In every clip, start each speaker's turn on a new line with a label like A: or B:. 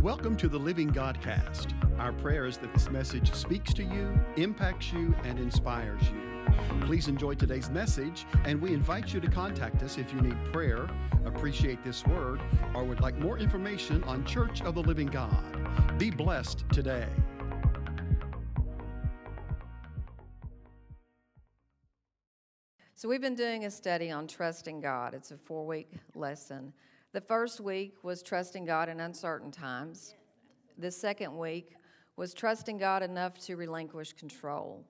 A: Welcome to the Living Godcast. Our prayer is that this message speaks to you, impacts you, and inspires you. Please enjoy today's message, and we invite you to contact us if you need prayer, appreciate this word, or would like more information on Church of the Living God. Be blessed today.
B: So, we've been doing a study on trusting God. It's a four week lesson. The first week was trusting God in uncertain times. The second week was trusting God enough to relinquish control.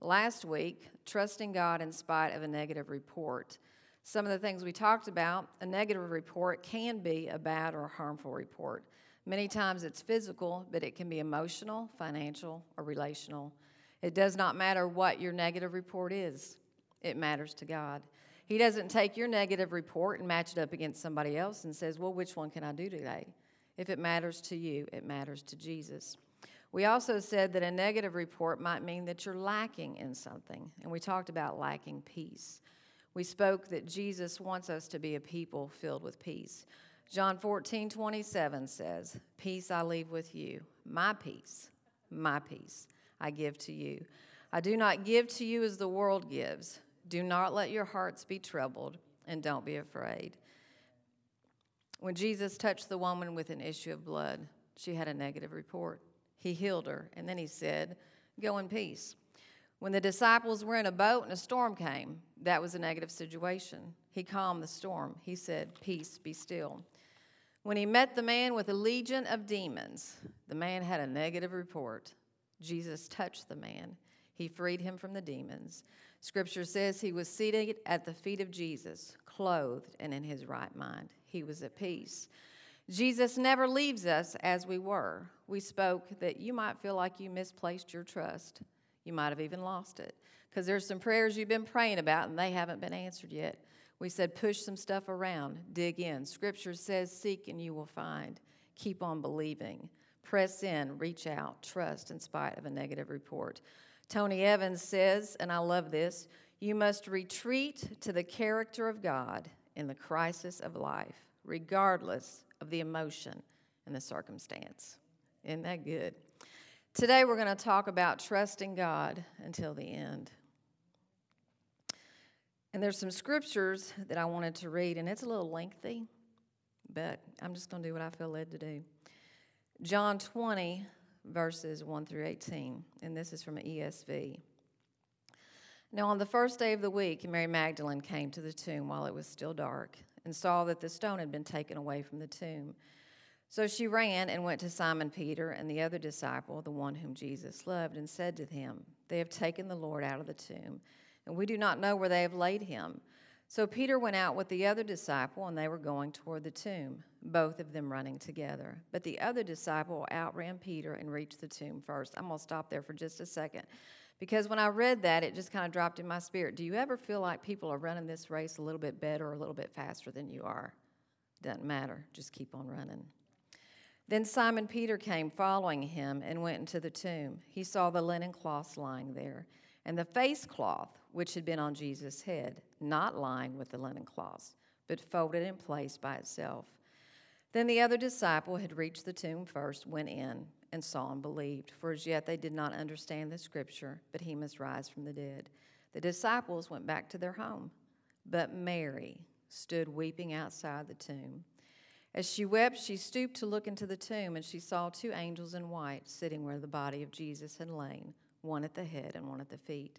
B: Last week, trusting God in spite of a negative report. Some of the things we talked about a negative report can be a bad or harmful report. Many times it's physical, but it can be emotional, financial, or relational. It does not matter what your negative report is, it matters to God. He doesn't take your negative report and match it up against somebody else and says, Well, which one can I do today? If it matters to you, it matters to Jesus. We also said that a negative report might mean that you're lacking in something, and we talked about lacking peace. We spoke that Jesus wants us to be a people filled with peace. John 14, 27 says, Peace I leave with you, my peace, my peace I give to you. I do not give to you as the world gives. Do not let your hearts be troubled, and don't be afraid. When Jesus touched the woman with an issue of blood, she had a negative report. He healed her, and then he said, Go in peace. When the disciples were in a boat and a storm came, that was a negative situation. He calmed the storm. He said, Peace, be still. When he met the man with a legion of demons, the man had a negative report. Jesus touched the man. He freed him from the demons. Scripture says he was seated at the feet of Jesus, clothed and in his right mind. He was at peace. Jesus never leaves us as we were. We spoke that you might feel like you misplaced your trust. You might have even lost it because there's some prayers you've been praying about and they haven't been answered yet. We said push some stuff around, dig in. Scripture says seek and you will find. Keep on believing. Press in, reach out, trust in spite of a negative report. Tony Evans says, and I love this you must retreat to the character of God in the crisis of life, regardless of the emotion and the circumstance. Isn't that good? Today we're going to talk about trusting God until the end. And there's some scriptures that I wanted to read, and it's a little lengthy, but I'm just going to do what I feel led to do. John 20, verses 1 through 18, and this is from ESV. Now, on the first day of the week, Mary Magdalene came to the tomb while it was still dark and saw that the stone had been taken away from the tomb. So she ran and went to Simon Peter and the other disciple, the one whom Jesus loved, and said to him, They have taken the Lord out of the tomb, and we do not know where they have laid him. So Peter went out with the other disciple, and they were going toward the tomb, both of them running together. But the other disciple outran Peter and reached the tomb first. I'm going to stop there for just a second. Because when I read that, it just kind of dropped in my spirit. Do you ever feel like people are running this race a little bit better or a little bit faster than you are? Doesn't matter. Just keep on running. Then Simon Peter came following him and went into the tomb. He saw the linen cloths lying there and the face cloth which had been on Jesus' head, not lying with the linen cloths, but folded in place by itself. Then the other disciple had reached the tomb first, went in, and saw and believed, for as yet they did not understand the scripture, but he must rise from the dead. The disciples went back to their home, but Mary stood weeping outside the tomb. As she wept, she stooped to look into the tomb, and she saw two angels in white sitting where the body of Jesus had lain, one at the head and one at the feet.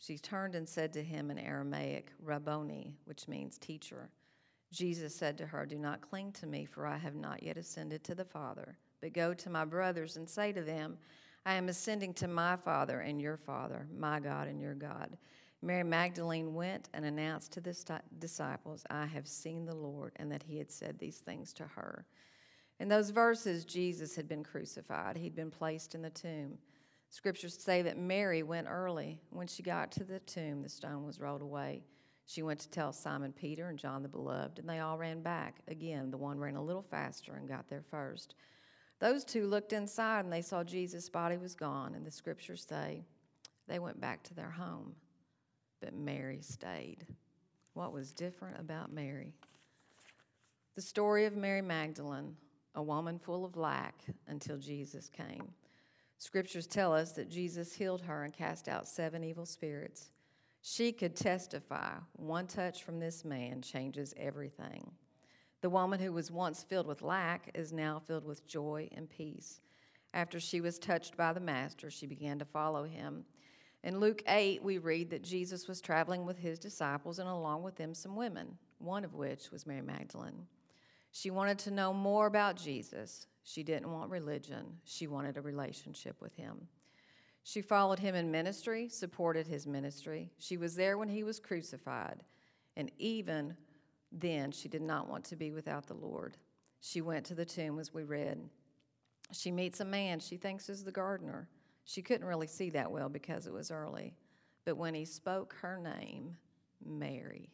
B: She turned and said to him in Aramaic, Rabboni, which means teacher. Jesus said to her, Do not cling to me, for I have not yet ascended to the Father, but go to my brothers and say to them, I am ascending to my Father and your Father, my God and your God. Mary Magdalene went and announced to the disciples, I have seen the Lord, and that he had said these things to her. In those verses, Jesus had been crucified, he'd been placed in the tomb. Scriptures say that Mary went early. When she got to the tomb, the stone was rolled away. She went to tell Simon Peter and John the Beloved, and they all ran back. Again, the one ran a little faster and got there first. Those two looked inside and they saw Jesus' body was gone, and the scriptures say they went back to their home. But Mary stayed. What was different about Mary? The story of Mary Magdalene, a woman full of lack until Jesus came. Scriptures tell us that Jesus healed her and cast out seven evil spirits. She could testify one touch from this man changes everything. The woman who was once filled with lack is now filled with joy and peace. After she was touched by the Master, she began to follow him. In Luke 8, we read that Jesus was traveling with his disciples and along with them some women, one of which was Mary Magdalene. She wanted to know more about Jesus. She didn't want religion, she wanted a relationship with him. She followed him in ministry, supported his ministry. She was there when he was crucified. And even then, she did not want to be without the Lord. She went to the tomb, as we read. She meets a man she thinks is the gardener. She couldn't really see that well because it was early. But when he spoke her name, Mary,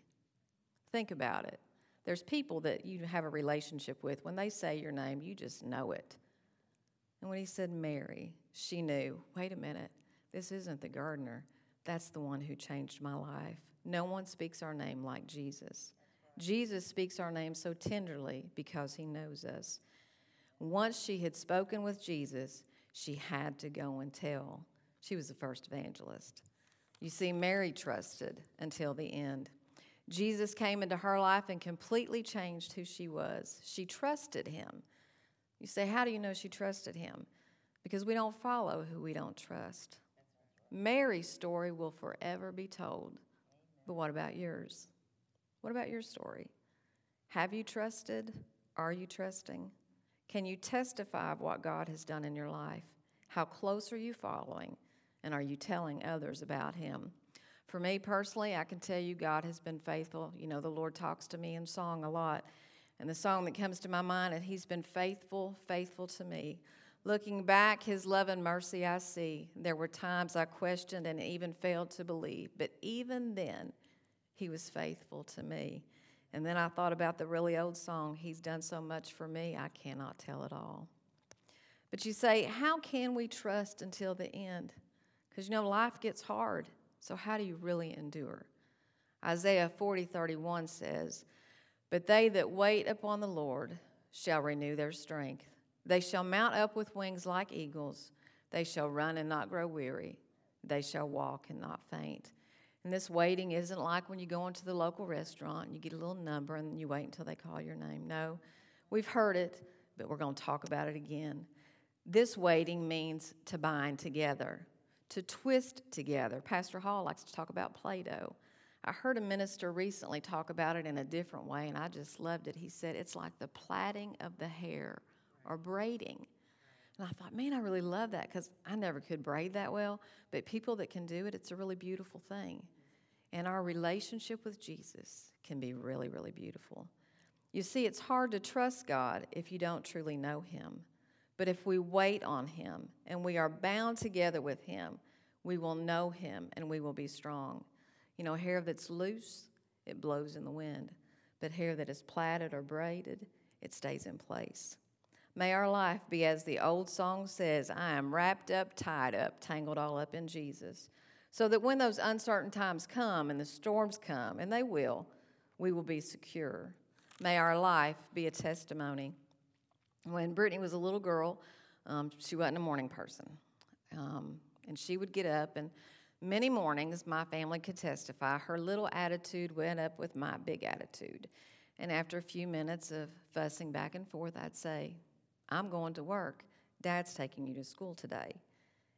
B: think about it. There's people that you have a relationship with. When they say your name, you just know it. And when he said Mary, she knew wait a minute, this isn't the gardener. That's the one who changed my life. No one speaks our name like Jesus. Jesus speaks our name so tenderly because he knows us. Once she had spoken with Jesus, she had to go and tell. She was the first evangelist. You see, Mary trusted until the end. Jesus came into her life and completely changed who she was. She trusted him. You say, How do you know she trusted him? Because we don't follow who we don't trust. Mary's story will forever be told. But what about yours? What about your story? Have you trusted? Are you trusting? Can you testify of what God has done in your life? How close are you following? And are you telling others about Him? For me personally, I can tell you God has been faithful. You know, the Lord talks to me in song a lot. And the song that comes to my mind is He's been faithful, faithful to me. Looking back, His love and mercy I see. There were times I questioned and even failed to believe, but even then, He was faithful to me. And then I thought about the really old song, He's done so much for me, I cannot tell it all. But you say, how can we trust until the end? Because you know, life gets hard. So, how do you really endure? Isaiah 40 31 says, But they that wait upon the Lord shall renew their strength. They shall mount up with wings like eagles. They shall run and not grow weary. They shall walk and not faint. And this waiting isn't like when you go into the local restaurant and you get a little number and you wait until they call your name. No, we've heard it, but we're going to talk about it again. This waiting means to bind together to twist together. Pastor Hall likes to talk about Play Doh. I heard a minister recently talk about it in a different way, and I just loved it. He said it's like the plaiting of the hair or braiding. And I thought, man, I really love that because I never could braid that well. But people that can do it, it's a really beautiful thing. And our relationship with Jesus can be really, really beautiful. You see, it's hard to trust God if you don't truly know Him. But if we wait on Him and we are bound together with Him, we will know Him and we will be strong. You know, hair that's loose, it blows in the wind. But hair that is plaited or braided, it stays in place. May our life be as the old song says I am wrapped up, tied up, tangled all up in Jesus. So that when those uncertain times come and the storms come, and they will, we will be secure. May our life be a testimony when Brittany was a little girl, um, she wasn't a morning person. Um, and she would get up, and many mornings, my family could testify, her little attitude went up with my big attitude. And after a few minutes of fussing back and forth, I'd say, I'm going to work. Dad's taking you to school today.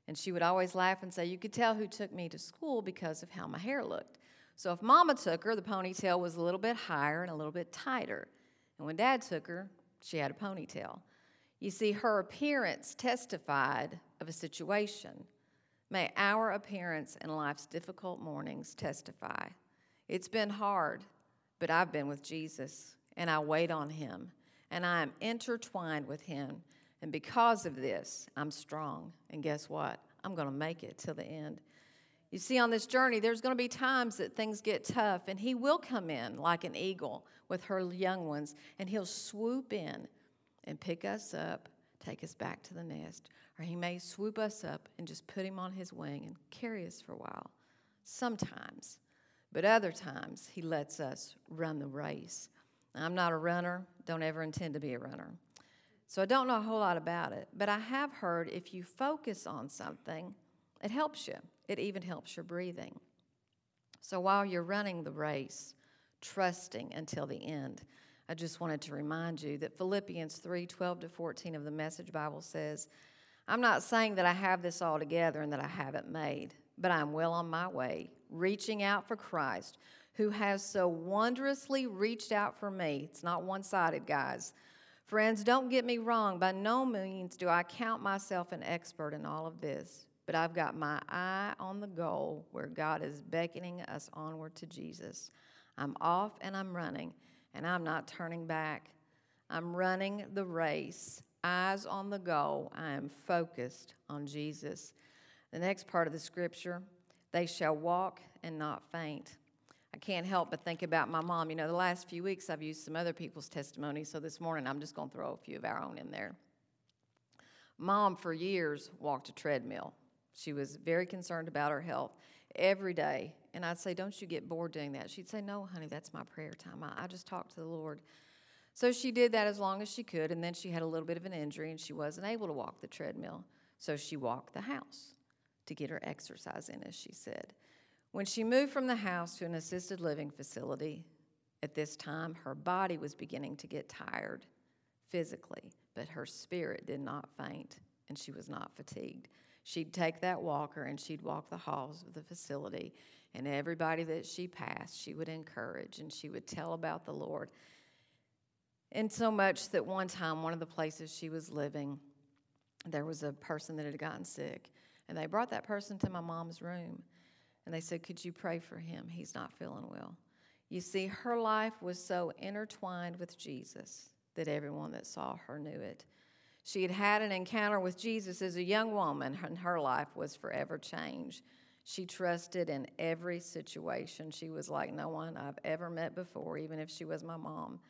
B: And she would always laugh and say, You could tell who took me to school because of how my hair looked. So if mama took her, the ponytail was a little bit higher and a little bit tighter. And when dad took her, she had a ponytail. You see, her appearance testified of a situation. May our appearance in life's difficult mornings testify. It's been hard, but I've been with Jesus, and I wait on him. and I am intertwined with him. And because of this, I'm strong. And guess what? I'm going to make it till the end. You see, on this journey, there's going to be times that things get tough, and he will come in like an eagle with her young ones, and he'll swoop in and pick us up, take us back to the nest. Or he may swoop us up and just put him on his wing and carry us for a while. Sometimes. But other times, he lets us run the race. I'm not a runner, don't ever intend to be a runner. So I don't know a whole lot about it, but I have heard if you focus on something, it helps you. It even helps your breathing. So while you're running the race, trusting until the end, I just wanted to remind you that Philippians 3 12 to 14 of the Message Bible says, I'm not saying that I have this all together and that I haven't made, but I'm well on my way, reaching out for Christ, who has so wondrously reached out for me. It's not one sided, guys. Friends, don't get me wrong. By no means do I count myself an expert in all of this, but I've got my eye on the goal where God is beckoning us onward to Jesus. I'm off and I'm running, and I'm not turning back. I'm running the race, eyes on the goal. I am focused on Jesus. The next part of the scripture they shall walk and not faint. I can't help but think about my mom. You know, the last few weeks I've used some other people's testimonies, so this morning I'm just going to throw a few of our own in there. Mom, for years, walked a treadmill. She was very concerned about her health every day. And I'd say, Don't you get bored doing that? She'd say, No, honey, that's my prayer time. I, I just talk to the Lord. So she did that as long as she could. And then she had a little bit of an injury and she wasn't able to walk the treadmill. So she walked the house to get her exercise in, as she said. When she moved from the house to an assisted living facility, at this time, her body was beginning to get tired physically, but her spirit did not faint and she was not fatigued. She'd take that walker and she'd walk the halls of the facility, and everybody that she passed, she would encourage and she would tell about the Lord. And so much that one time, one of the places she was living, there was a person that had gotten sick, and they brought that person to my mom's room. And they said, Could you pray for him? He's not feeling well. You see, her life was so intertwined with Jesus that everyone that saw her knew it. She had had an encounter with Jesus as a young woman, and her life was forever changed. She trusted in every situation. She was like no one I've ever met before, even if she was my mom.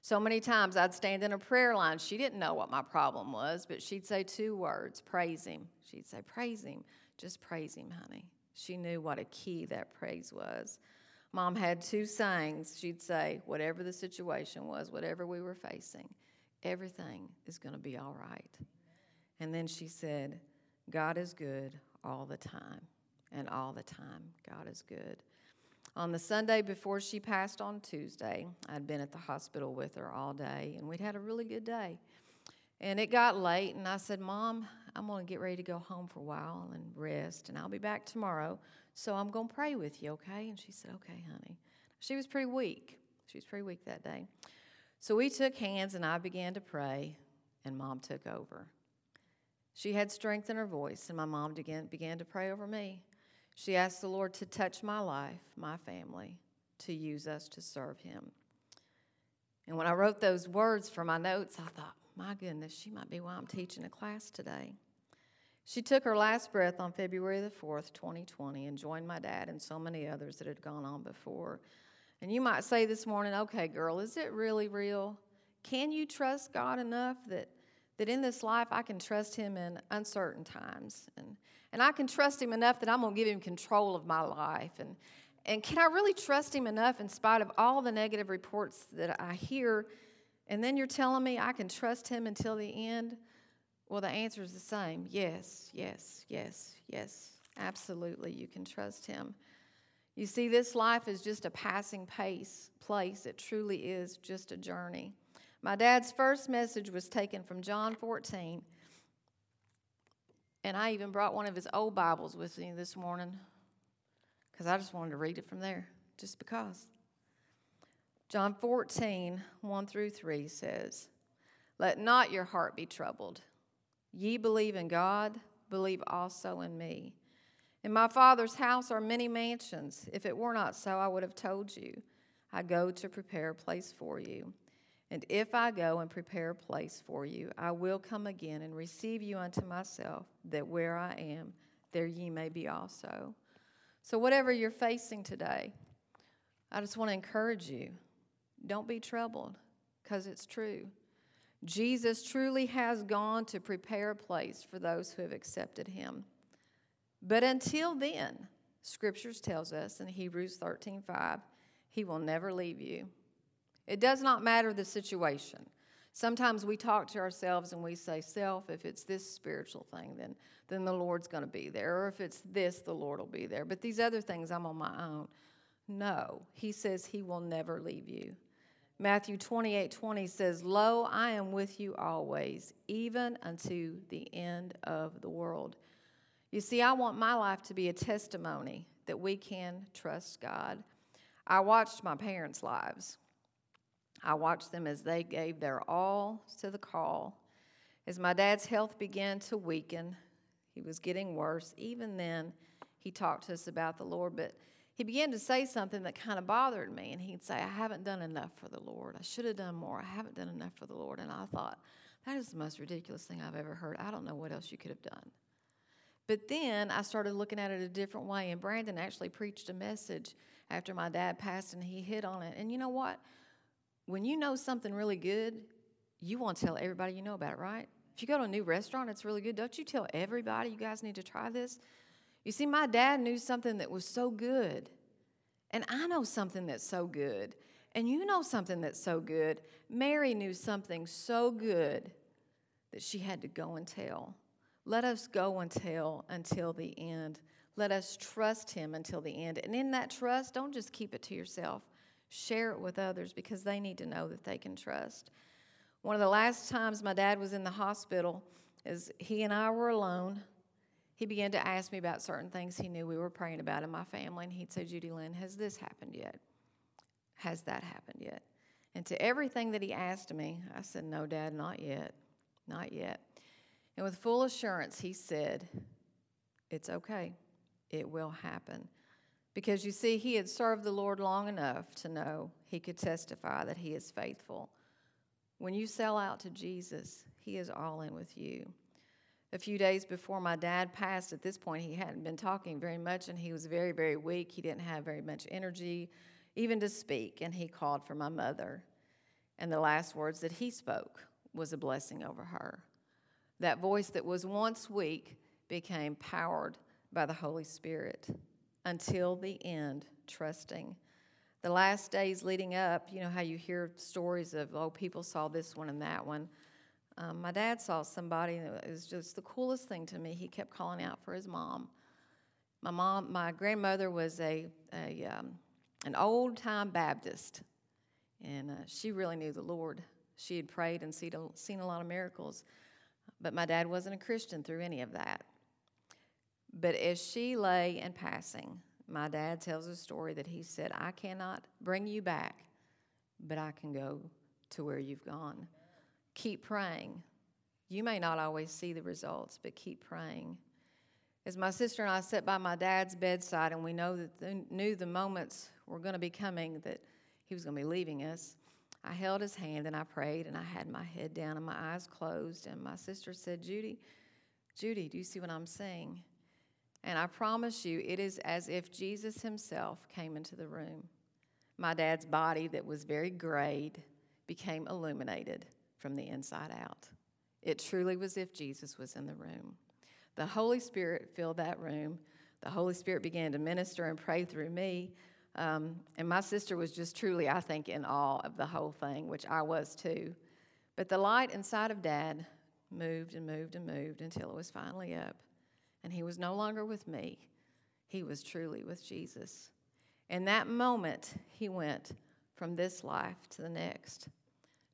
B: So many times I'd stand in a prayer line. She didn't know what my problem was, but she'd say two words praise him. She'd say, Praise him. Just praise him, honey. She knew what a key that praise was. Mom had two sayings. She'd say, whatever the situation was, whatever we were facing, everything is going to be all right. And then she said, God is good all the time. And all the time, God is good. On the Sunday before she passed on Tuesday, I'd been at the hospital with her all day, and we'd had a really good day. And it got late, and I said, Mom, I'm going to get ready to go home for a while and rest, and I'll be back tomorrow. So I'm going to pray with you, okay? And she said, Okay, honey. She was pretty weak. She was pretty weak that day. So we took hands, and I began to pray, and Mom took over. She had strength in her voice, and my mom began, began to pray over me. She asked the Lord to touch my life, my family, to use us to serve Him. And when I wrote those words for my notes, I thought, my goodness, she might be why I'm teaching a class today. She took her last breath on February the 4th, 2020, and joined my dad and so many others that had gone on before. And you might say this morning, okay, girl, is it really real? Can you trust God enough that, that in this life I can trust Him in uncertain times? And, and I can trust Him enough that I'm going to give Him control of my life? And, and can I really trust Him enough in spite of all the negative reports that I hear? And then you're telling me I can trust Him until the end? Well, the answer is the same yes, yes, yes, yes. Absolutely, you can trust Him. You see, this life is just a passing pace, place. It truly is just a journey. My dad's first message was taken from John 14. And I even brought one of his old Bibles with me this morning because I just wanted to read it from there, just because. John 14, 1 through 3 says, Let not your heart be troubled. Ye believe in God, believe also in me. In my Father's house are many mansions. If it were not so, I would have told you. I go to prepare a place for you. And if I go and prepare a place for you, I will come again and receive you unto myself, that where I am, there ye may be also. So, whatever you're facing today, I just want to encourage you don't be troubled, because it's true. Jesus truly has gone to prepare a place for those who have accepted him. But until then, scriptures tells us in Hebrews 13:5, he will never leave you. It does not matter the situation. Sometimes we talk to ourselves and we say, Self, if it's this spiritual thing, then, then the Lord's going to be there. Or if it's this, the Lord will be there. But these other things, I'm on my own. No, He says He will never leave you. Matthew 28 20 says, Lo, I am with you always, even unto the end of the world. You see, I want my life to be a testimony that we can trust God. I watched my parents' lives. I watched them as they gave their all to the call. As my dad's health began to weaken, he was getting worse. Even then, he talked to us about the Lord, but he began to say something that kind of bothered me. And he'd say, I haven't done enough for the Lord. I should have done more. I haven't done enough for the Lord. And I thought, that is the most ridiculous thing I've ever heard. I don't know what else you could have done. But then I started looking at it a different way, and Brandon actually preached a message after my dad passed, and he hit on it. And you know what? When you know something really good, you want to tell everybody you know about it, right? If you go to a new restaurant, it's really good. Don't you tell everybody you guys need to try this? You see, my dad knew something that was so good, and I know something that's so good, and you know something that's so good. Mary knew something so good that she had to go and tell. Let us go tell until the end. Let us trust Him until the end. And in that trust, don't just keep it to yourself, share it with others because they need to know that they can trust. One of the last times my dad was in the hospital is he and I were alone. He began to ask me about certain things he knew we were praying about in my family, and he'd say, Judy Lynn, has this happened yet? Has that happened yet? And to everything that he asked me, I said, No, Dad, not yet. Not yet. And with full assurance, he said, It's okay. It will happen. Because you see, he had served the Lord long enough to know he could testify that he is faithful. When you sell out to Jesus, he is all in with you. A few days before my dad passed, at this point, he hadn't been talking very much and he was very, very weak. He didn't have very much energy, even to speak, and he called for my mother. And the last words that he spoke was a blessing over her. That voice that was once weak became powered by the Holy Spirit until the end, trusting. The last days leading up, you know how you hear stories of, oh, people saw this one and that one. Um, my dad saw somebody, and it was just the coolest thing to me. He kept calling out for his mom. My mom, my grandmother was a, a um, an old time Baptist, and uh, she really knew the Lord. She had prayed and seen a, seen a lot of miracles. But my dad wasn't a Christian through any of that. But as she lay in passing, my dad tells a story that he said, I cannot bring you back, but I can go to where you've gone. Keep praying. You may not always see the results, but keep praying. As my sister and I sat by my dad's bedside, and we know that knew the moments were going to be coming that he was going to be leaving us, I held his hand and I prayed and I had my head down and my eyes closed. And my sister said, Judy, Judy, do you see what I'm saying? And I promise you, it is as if Jesus himself came into the room. My dad's body, that was very grayed, became illuminated from the inside out. It truly was if Jesus was in the room. The Holy Spirit filled that room. The Holy Spirit began to minister and pray through me. Um, and my sister was just truly, I think, in awe of the whole thing, which I was too. But the light inside of Dad moved and moved and moved until it was finally up. And he was no longer with me, he was truly with Jesus. In that moment, he went from this life to the next,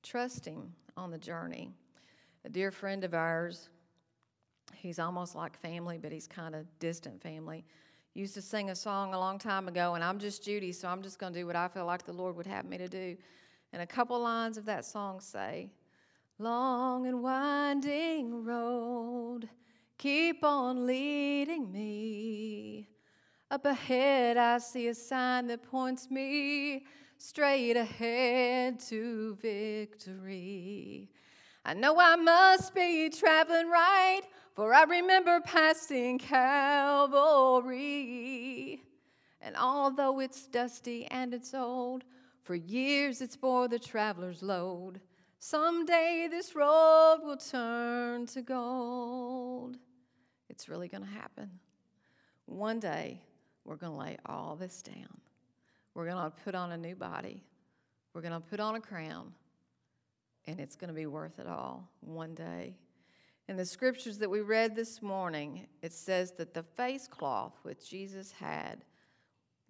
B: trusting on the journey. A dear friend of ours, he's almost like family, but he's kind of distant family used to sing a song a long time ago, and I'm just Judy, so I'm just going to do what I feel like the Lord would have me to do. And a couple lines of that song say, Long and winding road, keep on leading me. Up ahead, I see a sign that points me straight ahead to victory. I know I must be traveling right, for I remember passing Calvary. And although it's dusty and it's old, for years it's bore the traveler's load. Someday this road will turn to gold. It's really going to happen. One day we're going to lay all this down. We're going to put on a new body. We're going to put on a crown. And it's going to be worth it all one day. In the scriptures that we read this morning, it says that the face cloth which Jesus had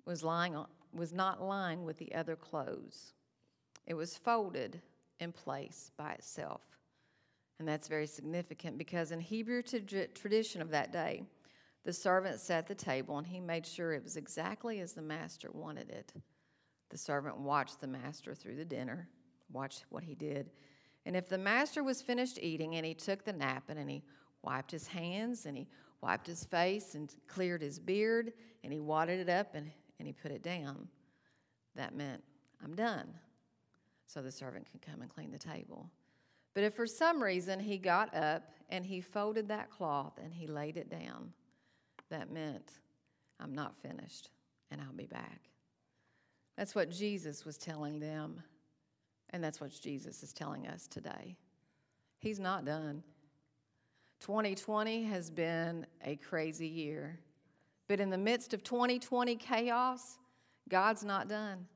B: was lying on, was not lying with the other clothes. It was folded in place by itself. And that's very significant because in Hebrew tradition of that day, the servant sat at the table and he made sure it was exactly as the master wanted it. The servant watched the master through the dinner, watched what he did. And if the master was finished eating and he took the napkin and he wiped his hands and he wiped his face and cleared his beard and he wadded it up and, and he put it down, that meant, I'm done. So the servant could come and clean the table. But if for some reason he got up and he folded that cloth and he laid it down, that meant, I'm not finished and I'll be back. That's what Jesus was telling them, and that's what Jesus is telling us today. He's not done. 2020 has been a crazy year, but in the midst of 2020 chaos, God's not done.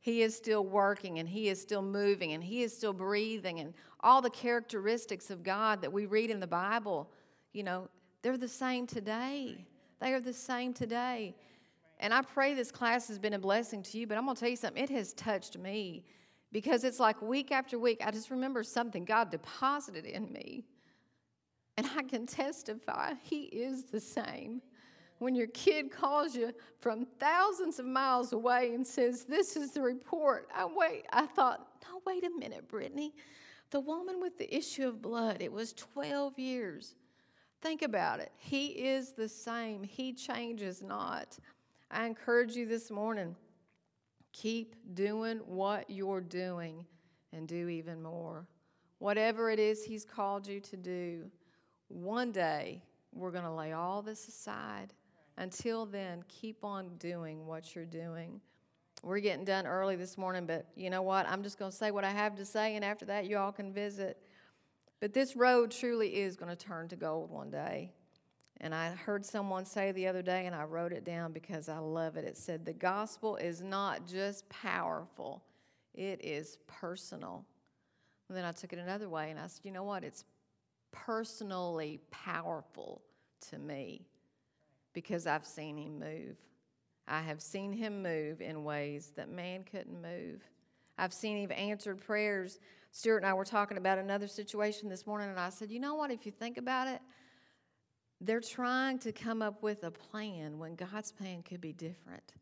B: He is still working and He is still moving and He is still breathing and all the characteristics of God that we read in the Bible, you know, they're the same today. They are the same today. And I pray this class has been a blessing to you, but I'm going to tell you something, it has touched me because it's like week after week, I just remember something God deposited in me. And I can testify, He is the same. When your kid calls you from thousands of miles away and says, This is the report, I wait. I thought, No, wait a minute, Brittany. The woman with the issue of blood, it was 12 years. Think about it. He is the same, He changes not. I encourage you this morning keep doing what you're doing and do even more. Whatever it is He's called you to do, one day we're going to lay all this aside. Until then, keep on doing what you're doing. We're getting done early this morning, but you know what? I'm just going to say what I have to say, and after that, you all can visit. But this road truly is going to turn to gold one day. And I heard someone say the other day, and I wrote it down because I love it. It said, The gospel is not just powerful, it is personal. And then I took it another way, and I said, You know what? It's personally powerful to me because I've seen him move. I have seen him move in ways that man couldn't move. I've seen him answered prayers Stuart and I were talking about another situation this morning, and I said, You know what? If you think about it, they're trying to come up with a plan when God's plan could be different.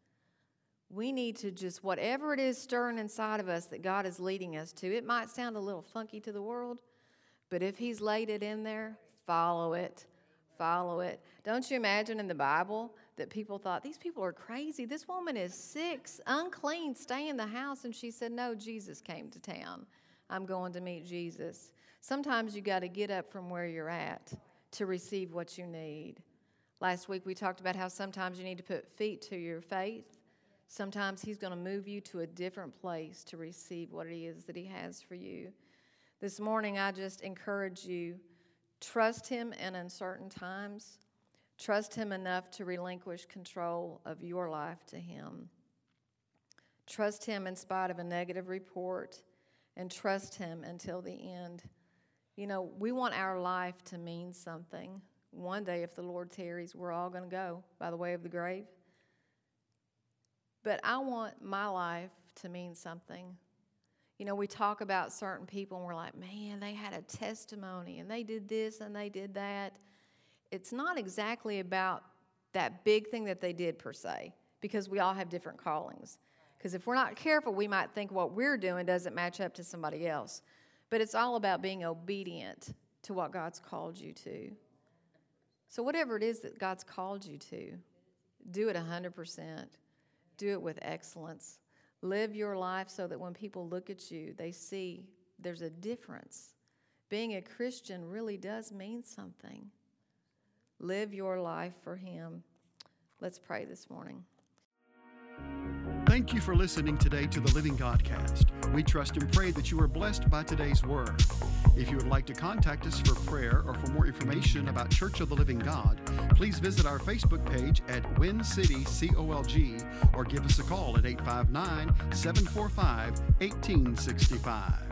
B: We need to just, whatever it is stirring inside of us that God is leading us to, it might sound a little funky to the world, but if He's laid it in there, follow it. Follow it. Don't you imagine in the Bible that people thought, these people are crazy. This woman is sick, unclean, stay in the house. And she said, No, Jesus came to town. I'm going to meet Jesus. Sometimes you got to get up from where you're at to receive what you need. Last week we talked about how sometimes you need to put feet to your faith. Sometimes He's going to move you to a different place to receive what it is that He has for you. This morning, I just encourage you trust Him in uncertain times. Trust Him enough to relinquish control of your life to Him. Trust Him in spite of a negative report and trust Him until the end. You know, we want our life to mean something. One day, if the Lord tarries, we're all going to go by the way of the grave. But I want my life to mean something. You know, we talk about certain people and we're like, man, they had a testimony and they did this and they did that. It's not exactly about that big thing that they did per se, because we all have different callings. Because if we're not careful, we might think what we're doing doesn't match up to somebody else. But it's all about being obedient to what God's called you to. So, whatever it is that God's called you to, do it 100%. Do it with excellence. Live your life so that when people look at you, they see there's a difference. Being a Christian really does mean something. Live your life for Him. Let's pray this morning.
A: Thank you for listening today to the Living Godcast. We trust and pray that you are blessed by today's word. If you would like to contact us for prayer or for more information about Church of the Living God, please visit our Facebook page at Win City COLG or give us a call at 859 745 1865.